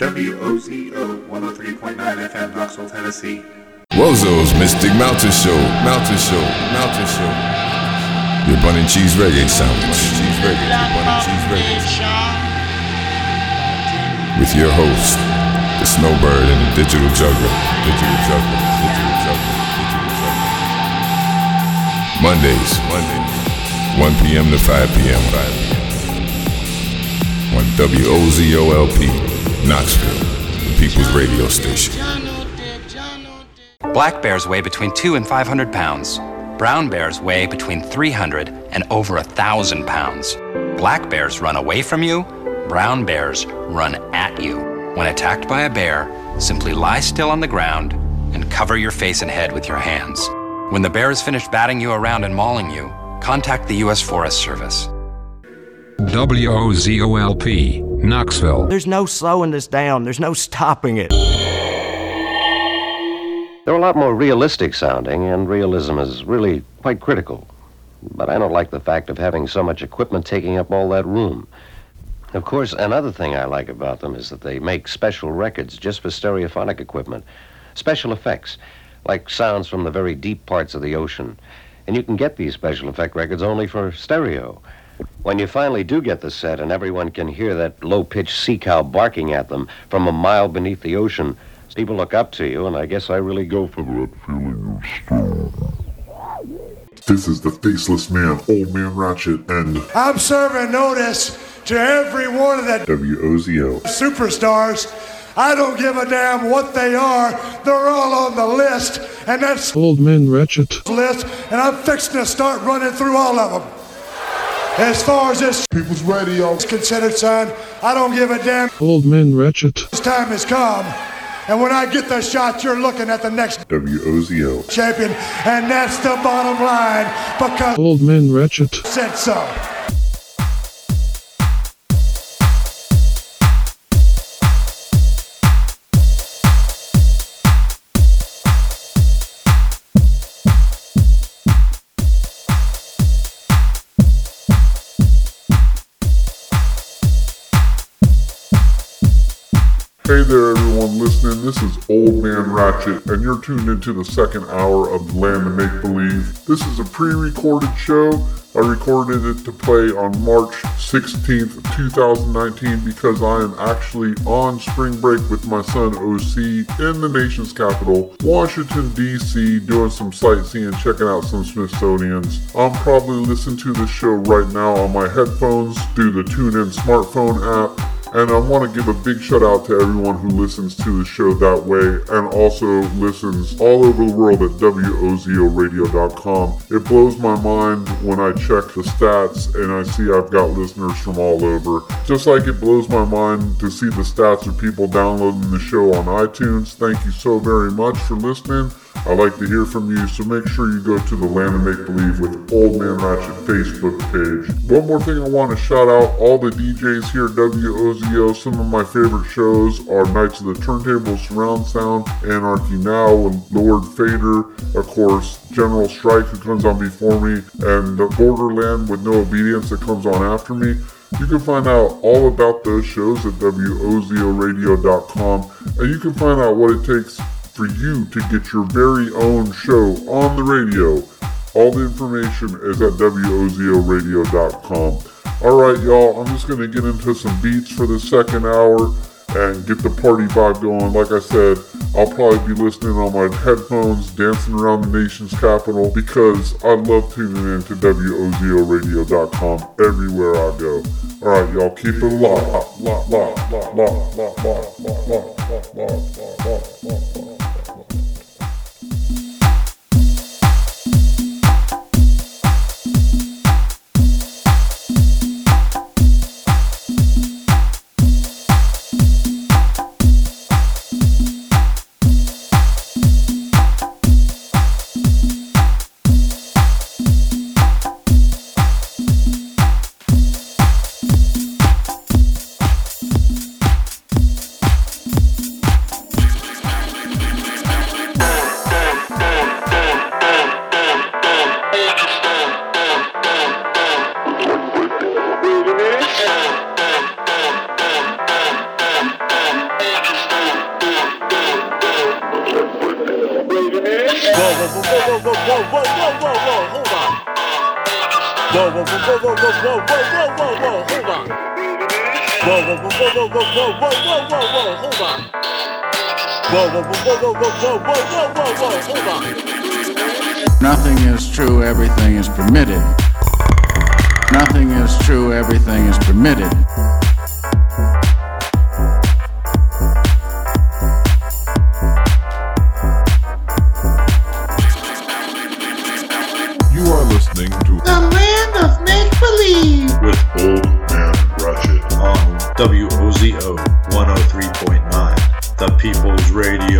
WOZO 103.9 FM, Knoxville, Tennessee. Wozo's Mystic Mountain Show, Mountain Show, Mountain Show. Your bun and cheese reggae sandwich. Cheese reggae, your bun and cheese reggae. With your host, the snowbird and the digital juggler. Digital juggler, digital juggler, digital juggler. Mondays, Mondays, 1 p.m. to 5 p.m. 5 p.m. On WOZOLP. Knoxville, the People's Radio Station. Black bears weigh between two and 500 pounds. Brown bears weigh between 300 and over a thousand pounds. Black bears run away from you. Brown bears run at you. When attacked by a bear, simply lie still on the ground and cover your face and head with your hands. When the bear is finished batting you around and mauling you, contact the U.S. Forest Service. WOZOLP, Knoxville. There's no slowing this down, there's no stopping it. They're a lot more realistic sounding, and realism is really quite critical. But I don't like the fact of having so much equipment taking up all that room. Of course, another thing I like about them is that they make special records just for stereophonic equipment, special effects, like sounds from the very deep parts of the ocean. And you can get these special effect records only for stereo. When you finally do get the set and everyone can hear that low pitched sea cow barking at them from a mile beneath the ocean, people look up to you, and I guess I really go for that feeling of strong. This is the Faceless Man, Old Man Ratchet, and I'm serving notice to every one of the WOZO superstars. I don't give a damn what they are. They're all on the list, and that's Old Man Ratchet list, and I'm fixing to start running through all of them. As far as this People's Radio is considered, son, I don't give a damn. Old Man Ratchet. This time has come. And when I get the shot, you're looking at the next WOZO champion. And that's the bottom line because Old Man Ratchet said so. Hey there, everyone listening. This is Old Man Ratchet, and you're tuned into the second hour of Land of Make Believe. This is a pre recorded show. I recorded it to play on March 16th, 2019, because I am actually on spring break with my son OC in the nation's capital, Washington, D.C., doing some sightseeing, checking out some Smithsonian's. I'm probably listening to this show right now on my headphones through the TuneIn smartphone app. And I want to give a big shout out to everyone who listens to the show that way and also listens all over the world at WOZORadio.com. It blows my mind when I check the stats and I see I've got listeners from all over. Just like it blows my mind to see the stats of people downloading the show on iTunes. Thank you so very much for listening. I like to hear from you, so make sure you go to the Land of Make Believe with Old Man Ratchet Facebook page. One more thing I want to shout out all the DJs here at WOZO. Some of my favorite shows are Knights of the Turntable, Surround Sound, Anarchy Now, and Lord Fader, of course, General Strike who comes on before me, and the Borderland with No Obedience that comes on after me. You can find out all about those shows at WOZORadio.com, and you can find out what it takes for you to get your very own show on the radio. All the information is at WOZORadio.com. Alright, y'all, I'm just going to get into some beats for the second hour and get the party vibe going. Like I said, I'll probably be listening on my headphones, dancing around the nation's capital because I love tuning in to WOZORadio.com everywhere I go. Alright, y'all, keep it locked, locked, The land of make believe. With Old Man Ratchet on WOZO 103.9, the People's Radio.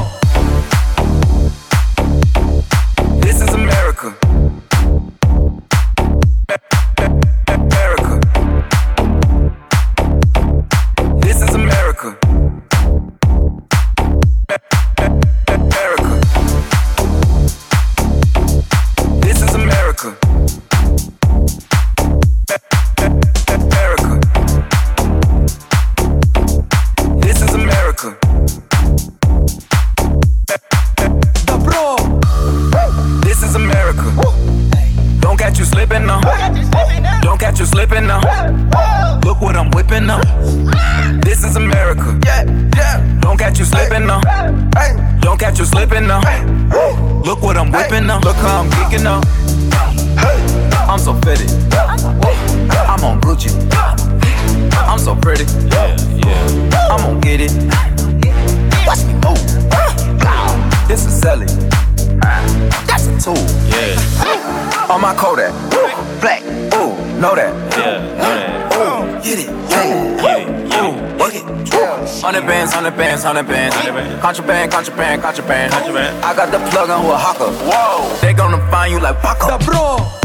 Hundred bands, hundred bands. Contraband, contraband, contraband. contraband. I got the plug on who a hawker. Whoa. They gonna find you like Paco. The bro.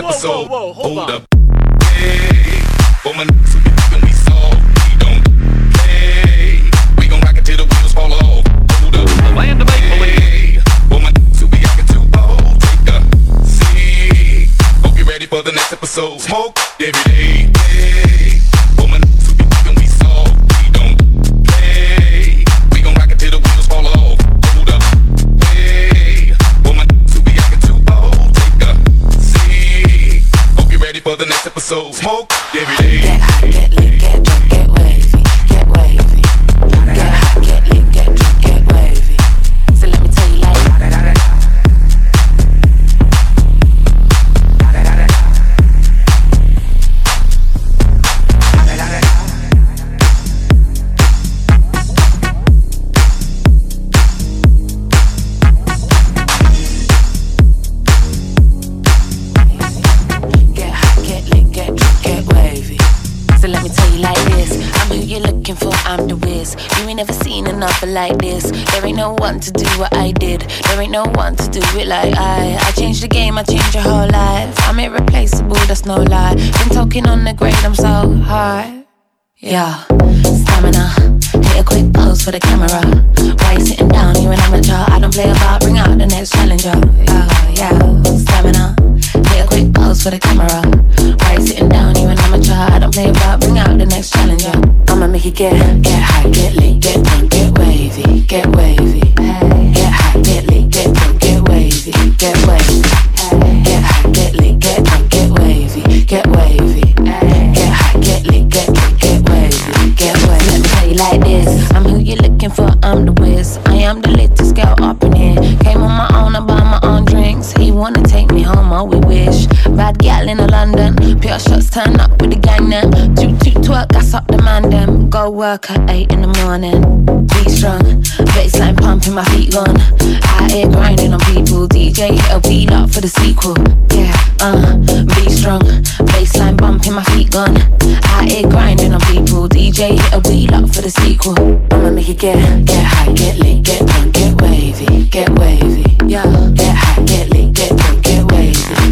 Ready Whoa, the next episode. Hold up. There ain't no one to do it like I. I changed the game, I changed your whole life. I'm irreplaceable, that's no lie. Been talking on the grade, I'm so high. Yeah, stamina. Hit a quick pose for the camera. Why you sitting down? You're an amateur. I don't play about, bring out the next challenger. Yeah, yeah, stamina. Hit a quick pose for the camera. Why you sitting down? You're an amateur. I don't play about, bring out the next challenger. I'ma make it get, get high, get lit, get drunk, get wavy, get wavy. Get high, get lit, get drunk, get wavy, get wavy. Get high, get lit, get drunk, get wavy, get wavy. Get high, get lit, get drunk, get wavy, get wavy. Let me tell you like this, I'm who you're looking for, I'm the whiz. I am the latest girl up in here. Came on my own, I buy my own drinks. He wanna take me home, oh we wish. Bad gal in London, pure shots turn up with the gang then. Toot toot twerk, gas up the man them. Go work at eight in the morning. Be strong, baseline pumping, my feet gone. Out here grinding on people. DJ hit a wheel up for the sequel. Yeah, uh, be strong, baseline bumping, my feet gone. Out here grinding on people. DJ hit a wheel up for the sequel. I'ma make it get, get high, get lit, get drunk, get wavy, get wavy. Yeah, get high, get lit, get drunk, get wavy,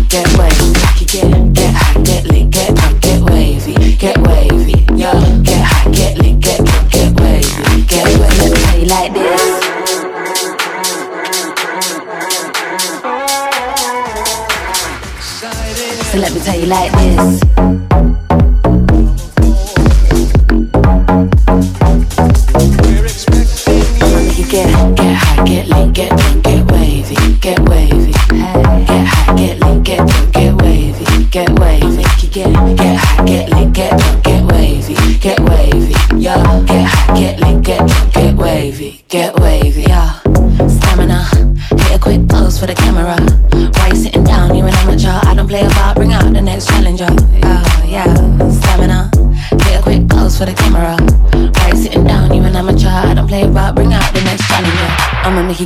get wavy. Make it get, link, get lit, get hot, get wavy, get wavy, yeah. Get high, get lit, get drunk, get wavy get wavy. Let me tell you like this So let me tell you like this get high, get link, it get wavy get wavy,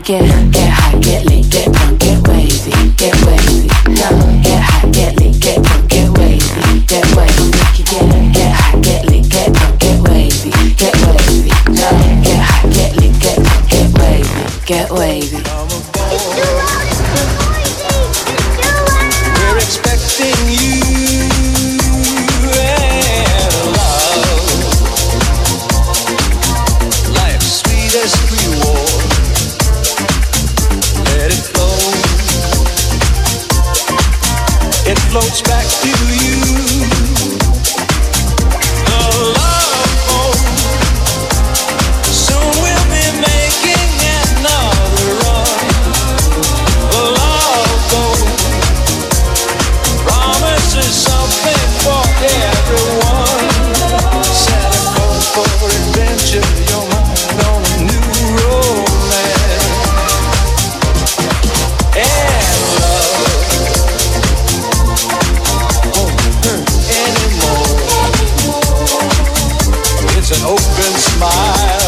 get and smile.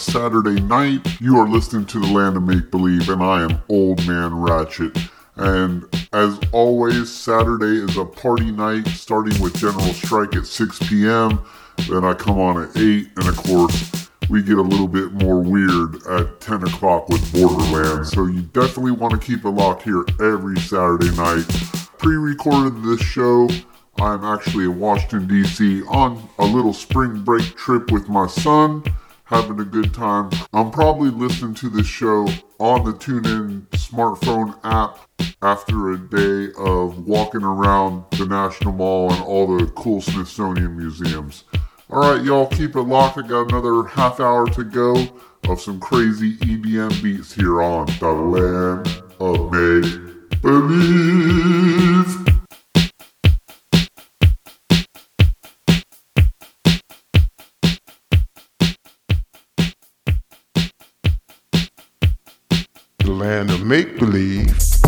Saturday night. You are listening to The Land of Make Believe, and I am Old Man Ratchet. And as always, Saturday is a party night starting with General Strike at 6 p.m. Then I come on at 8, and of course, we get a little bit more weird at 10 o'clock with Borderlands. So you definitely want to keep a lock here every Saturday night. Pre recorded this show. I'm actually in Washington, D.C. on a little spring break trip with my son having a good time. I'm probably listening to this show on the TuneIn smartphone app after a day of walking around the National Mall and all the cool Smithsonian museums. All right, y'all, keep it locked. I got another half hour to go of some crazy EDM beats here on The Land of Make Believe. Land of make believe.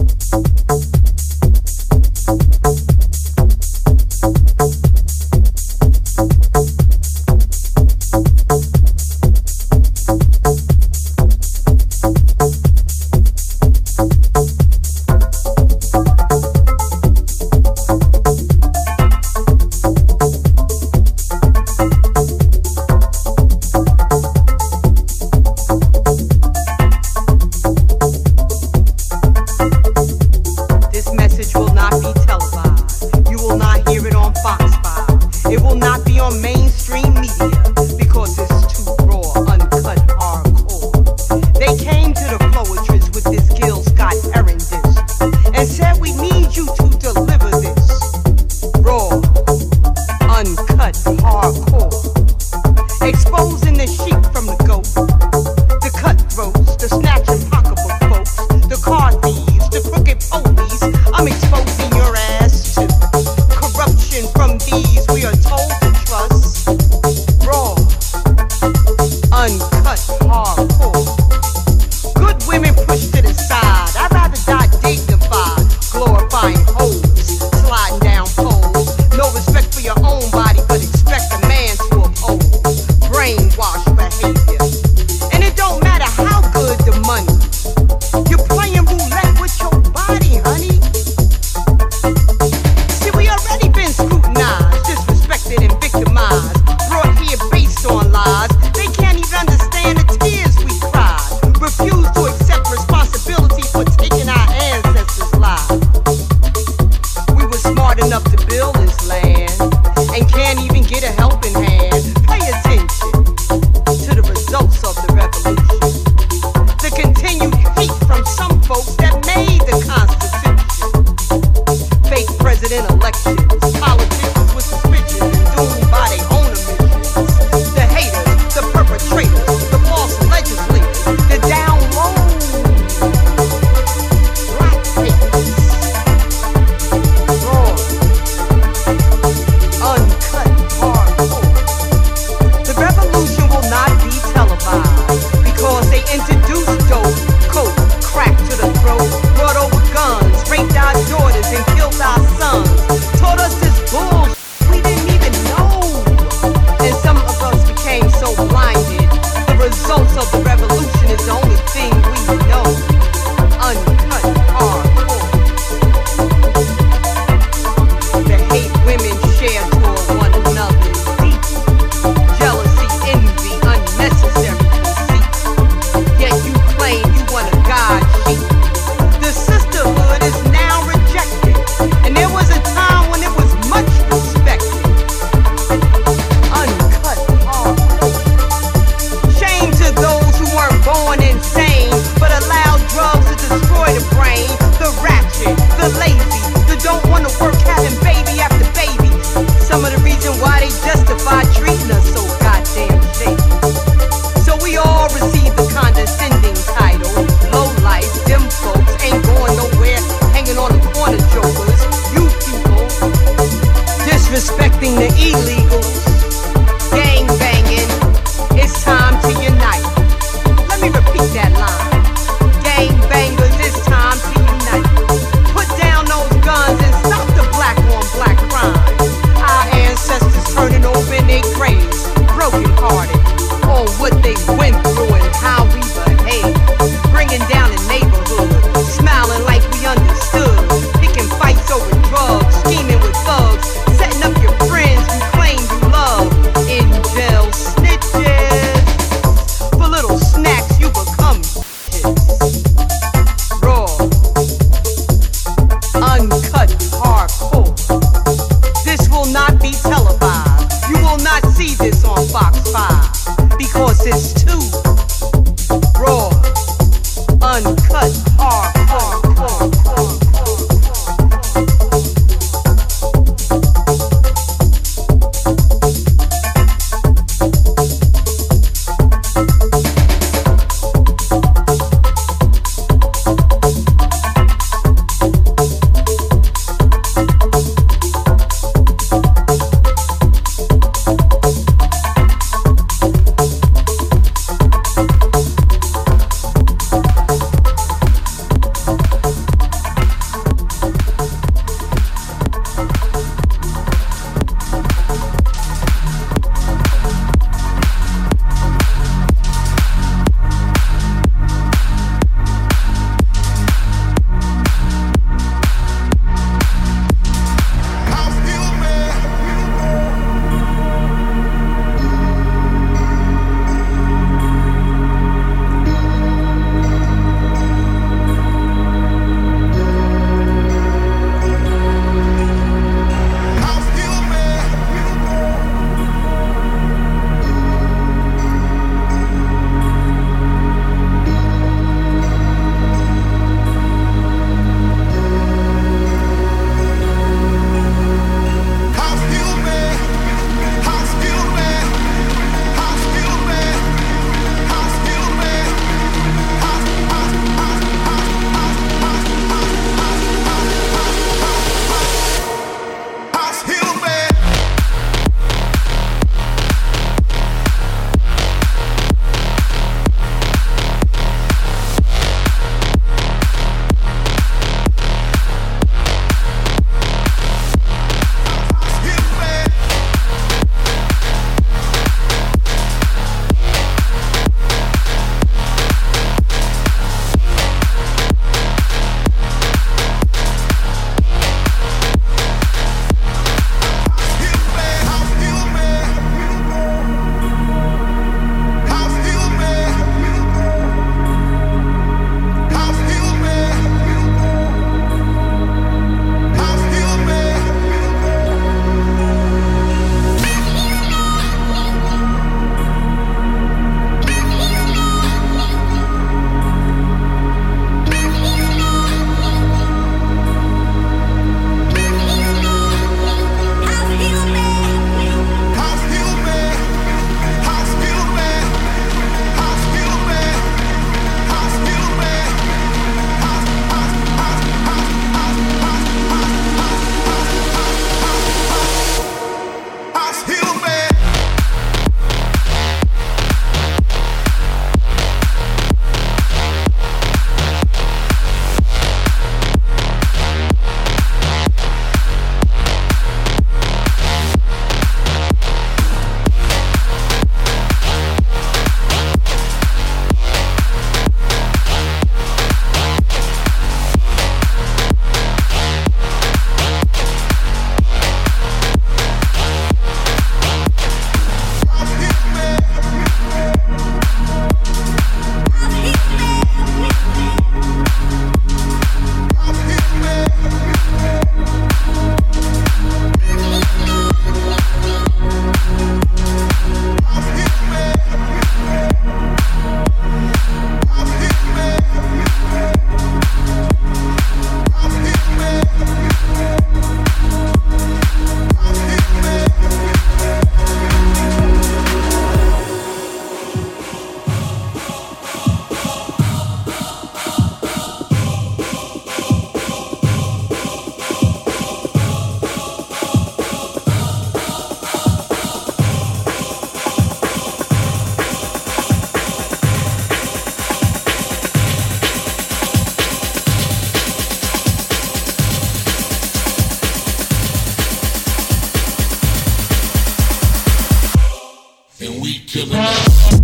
and we killing.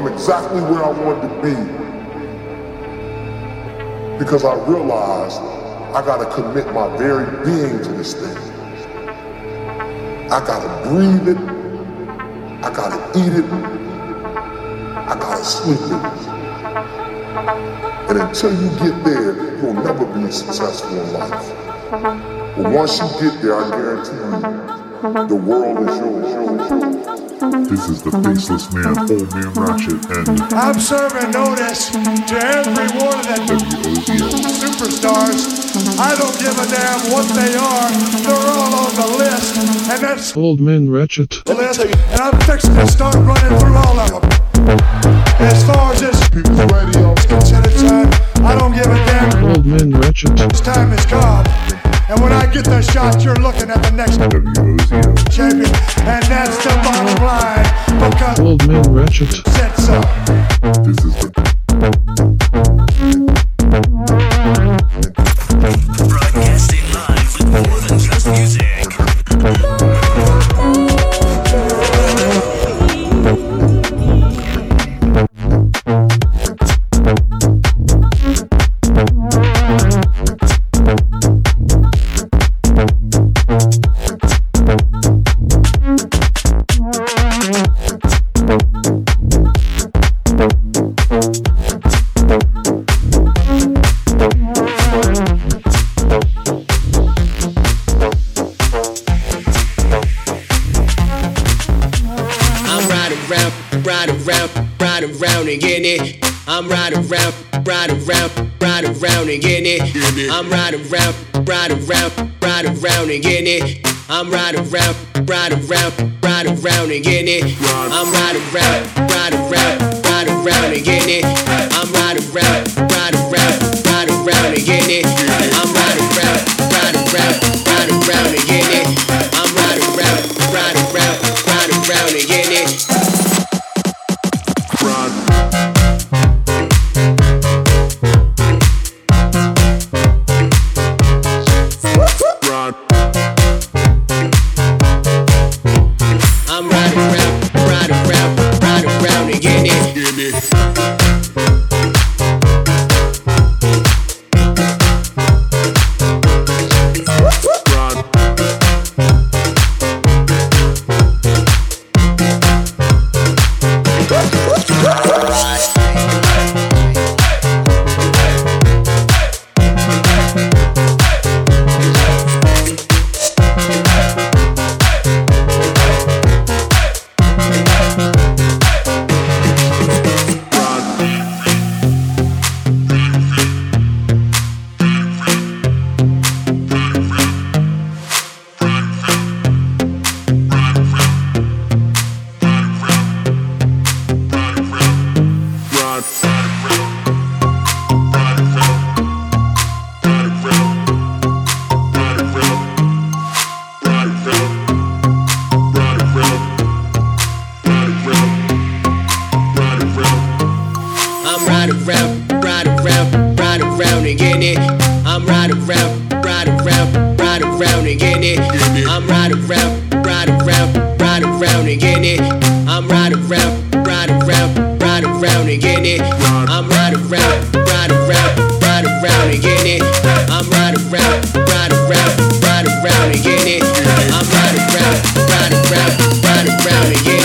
I'm exactly where I want to be. Because I realized I gotta commit my very being to this thing. I gotta breathe it. I gotta eat it. I gotta sleep it. And until you get there, you'll never be successful in life. But once you get there, I guarantee you, the world is yours. This is the faceless man, Old Man Ratchet, and I'm serving notice to every one of them superstars. I don't give a damn what they are. They're all on the list, and that's Old Man Ratchet. the list. And I'm fixing to start running through all of them. As far as this people's radio is considered, son, I don't give a damn. Old Man Ratchet. This time has come. And when I get the shot, you're looking at the next champion. And that's the bottom line. Because Old Man Ratchet. said so. This is the I'm riding round, riding round, and getting it. I'm riding round, riding round, riding round and getting it. I'm riding round, riding round, riding round and getting it. I'm riding round, riding round, riding round and getting it. I'm riding round, riding round, riding round and getting it. I'm riding round, riding round, riding round and I'm riding round, riding round, riding round and getting it. I'm riding round, riding round, riding round and getting it. I'm riding round, riding round, riding round and getting it. I'm riding round, riding round, riding round and getting it. I'm riding round, riding round, riding round and getting it.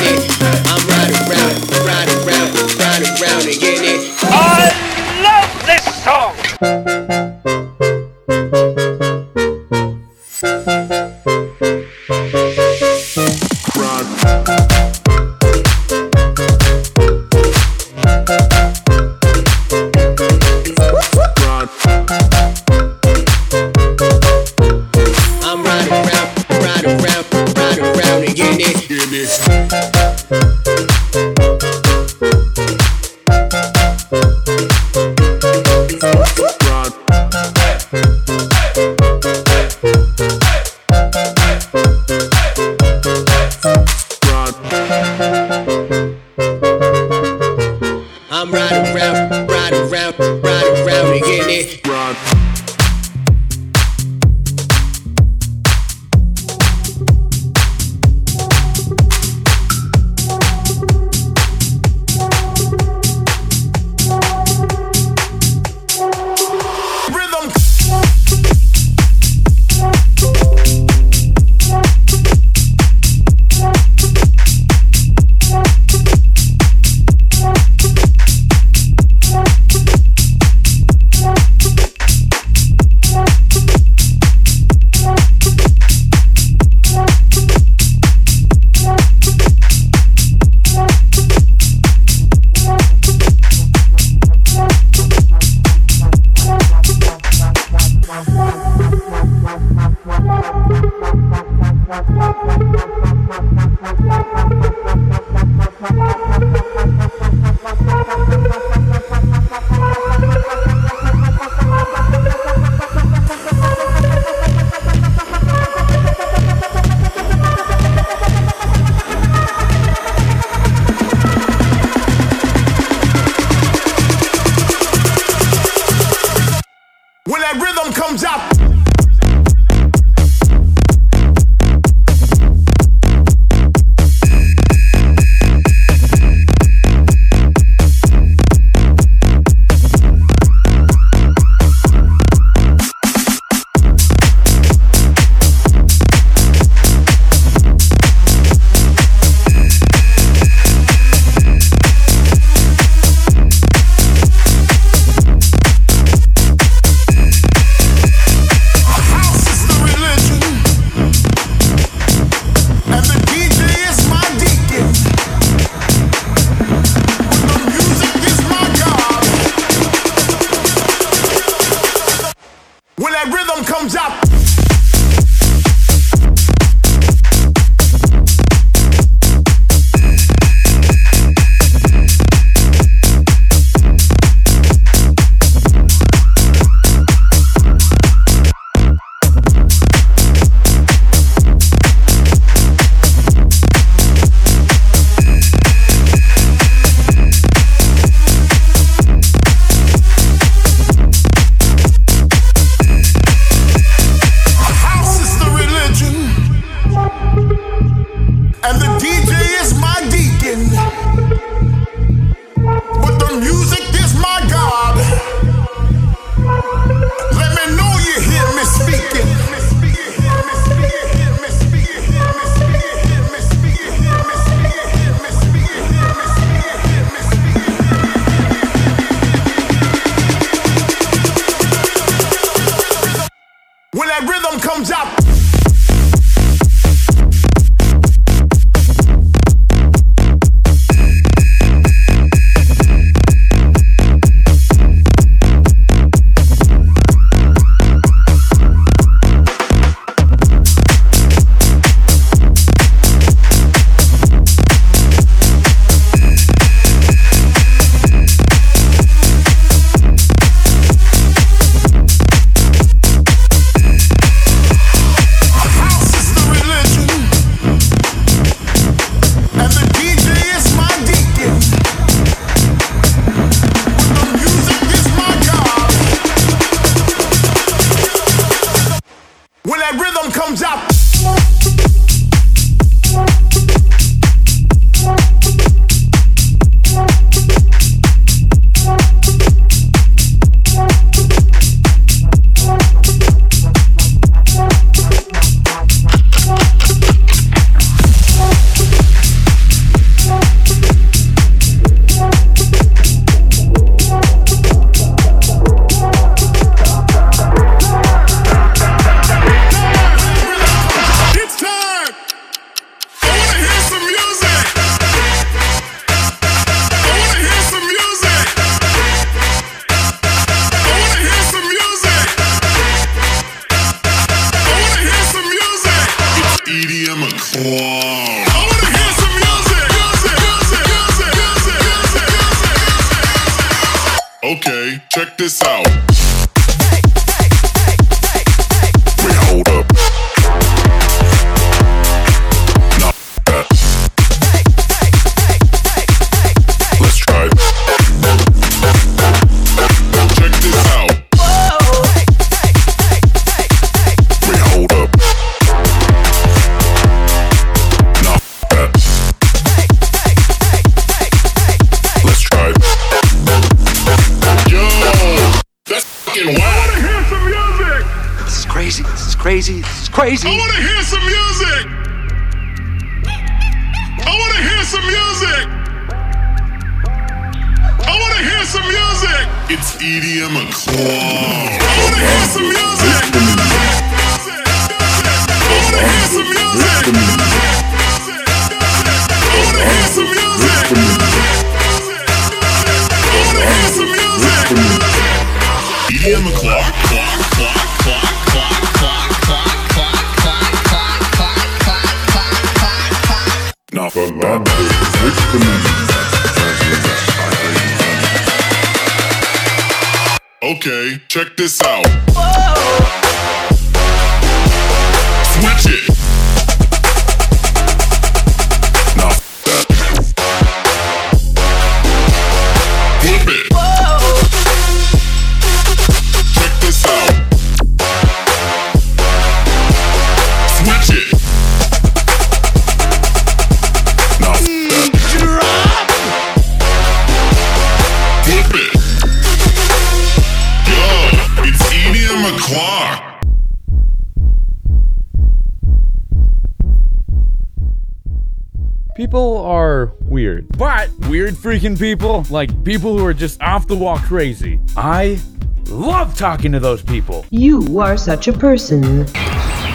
Weird, but weird freaking people, like people who are just off the wall crazy. I love talking to those people. You are such a person.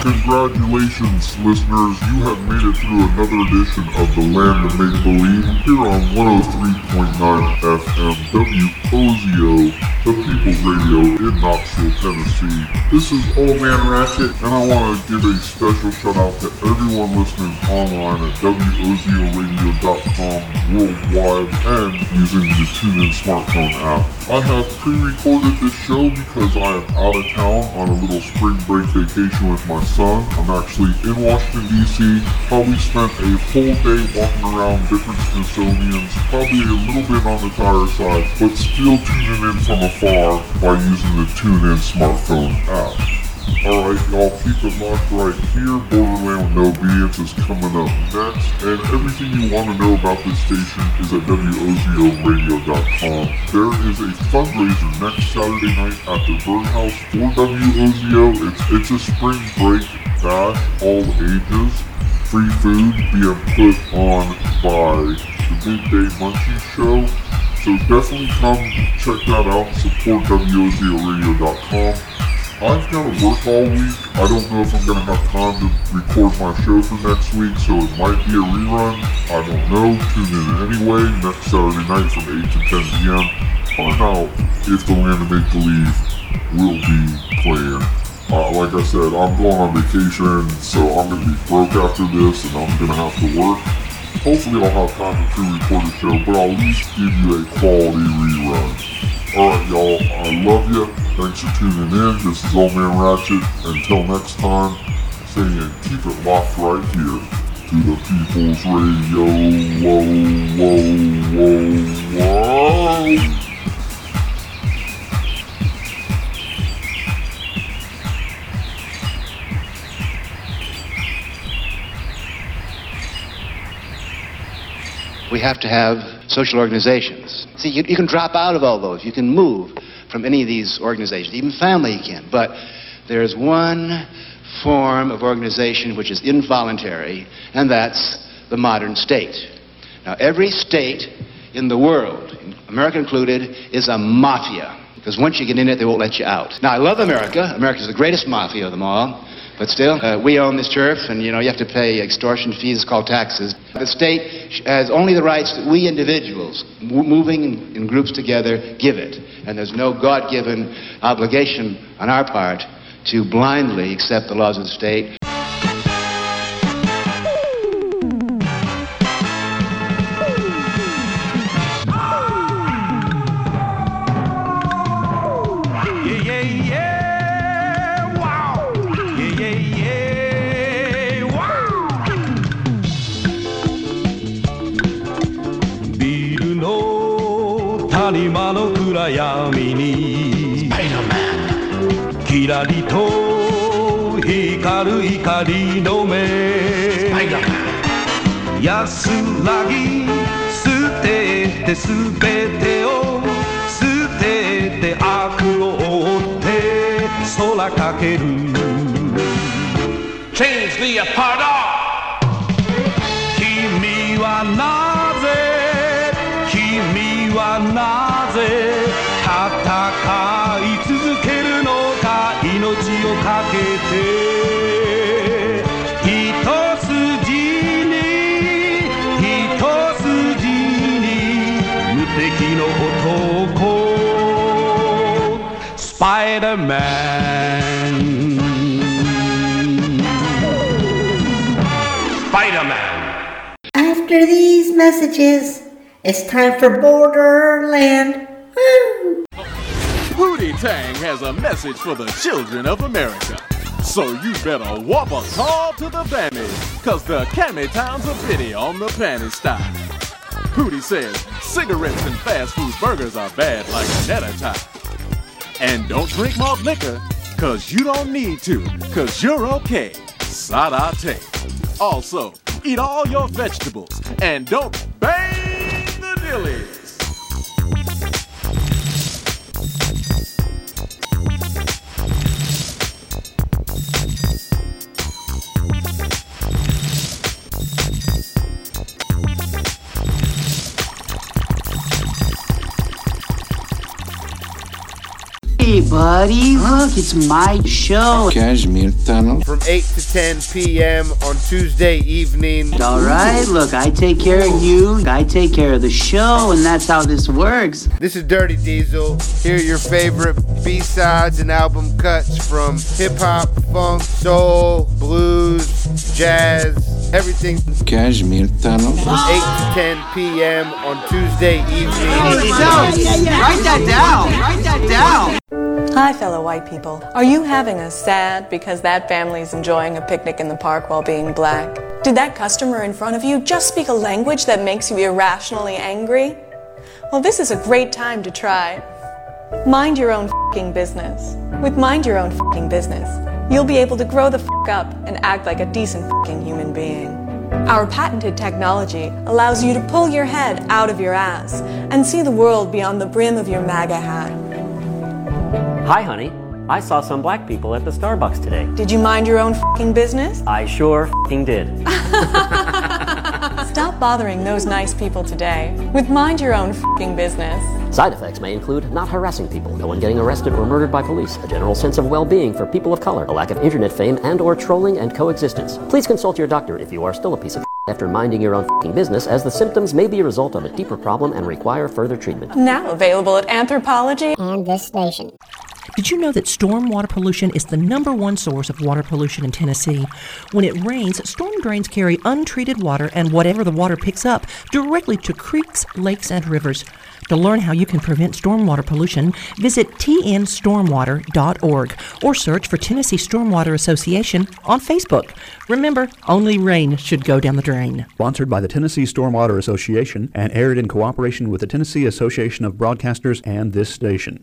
Congratulations, listeners. You have made it through another edition of The Land of Make Believe here on 103.9 FM WOZO, the People's Radio in Knoxville, Tennessee. This is Old Man Ratchet, and I want to give a special shout out to everyone listening online at WOZORadio.com worldwide and using the TuneIn smartphone app. I have pre-recorded this show because I am out of town on a little spring break vacation with my son. I'm actually in Washington, D.C. Probably spent a whole day walking around different Smithsonian's, probably a little bit on the tired side, but still tuning in from afar by using the TuneIn smartphone app. Alright, y'all keep it locked right here. Borderland with No Obedience is coming up next. And everything you want to know about this station is at WOZORadio.com. There is a fundraiser next Saturday night at the Birdhouse for WOZO. It's, it's a spring break bash, all ages. Free food being put on by the Midday Munchie Show. So definitely come check that out support WOZORadio.com. I've got to work all week. I don't know if I'm going to have time to record my show for next week, so it might be a rerun. I don't know. Tune in anyway, next Saturday night from 8 to 10 p.m. Find out if the Land of Make Believe will be playing. Uh, like I said, I'm going on vacation, so I'm going to be broke after this, and I'm going to have to work. Hopefully I'll have time to pre-record a show, but I'll at least give you a quality rerun. Alright, y'all. I love you. Thanks for tuning in. This is Old Man Ratchet. Until next time, saying keep it locked right here to the People's Radio. Whoa, whoa, whoa, whoa. We have to have social organizations. See, you, you can drop out of all those. You can move from any of these organizations. Even family you can. But there's one form of organization which is involuntary, and that's the modern state. Now, every state in the world, America included, is a mafia. Because once you get in it, they won't let you out. Now, I love America. America's the greatest mafia of them all. But still, uh, we own this turf, and you know you have to pay extortion fees called taxes. The state has only the rights that we individuals, moving in, in groups together, give it. And there's no God-given obligation on our part to blindly accept the laws of the state. 暗闇に。キラリと光る光の目。安らぎ捨ててすべてを捨てて悪を追って空かける。Change the apart 君はなぜ君はなぜ Spider-Man. Spider-Man. After these messages, it's time for Borderland. Pootie Tang has a message for the children of America. So you better whoop a call to the Bammies, cause the Cammy Town's a pity on the panty style. Hootie says, cigarettes and fast food burgers are bad like a time. And don't drink malt liquor, cause you don't need to, cause you're okay. Sadate. Also, eat all your vegetables and don't bang the dillies. Hey, buddy, look, it's my show. Cashmere Tunnel. From 8 to 10 p.m. on Tuesday evening. All right, look, I take care of you, I take care of the show, and that's how this works. This is Dirty Diesel. Here are your favorite B-sides and album cuts from hip hop, funk, soul, blues, jazz, everything. Cashmere Tunnel. From 8 to 10 p.m. on Tuesday evening. Write that down. Write that down. Hi, fellow white people. Are you having a sad because that family's enjoying a picnic in the park while being black? Did that customer in front of you just speak a language that makes you irrationally angry? Well, this is a great time to try. Mind your own fing business. With Mind Your Own fing business, you'll be able to grow the f up and act like a decent fing human being. Our patented technology allows you to pull your head out of your ass and see the world beyond the brim of your MAGA hat. Hi, honey. I saw some black people at the Starbucks today. Did you mind your own fing business? I sure fing did. Stop bothering those nice people today with Mind Your Own fing business. Side effects may include not harassing people, no one getting arrested or murdered by police, a general sense of well-being for people of color, a lack of internet fame and or trolling and coexistence. Please consult your doctor if you are still a piece of after minding your own fing business as the symptoms may be a result of a deeper problem and require further treatment. Now available at Anthropologie and this station. Did you know that storm water pollution is the number one source of water pollution in Tennessee? When it rains, storm drains carry untreated water and whatever the water picks up directly to creeks, lakes, and rivers. To learn how you can prevent stormwater pollution, visit tnstormwater.org or search for Tennessee Stormwater Association on Facebook. Remember, only rain should go down the drain. Sponsored by the Tennessee Stormwater Association and aired in cooperation with the Tennessee Association of Broadcasters and this station.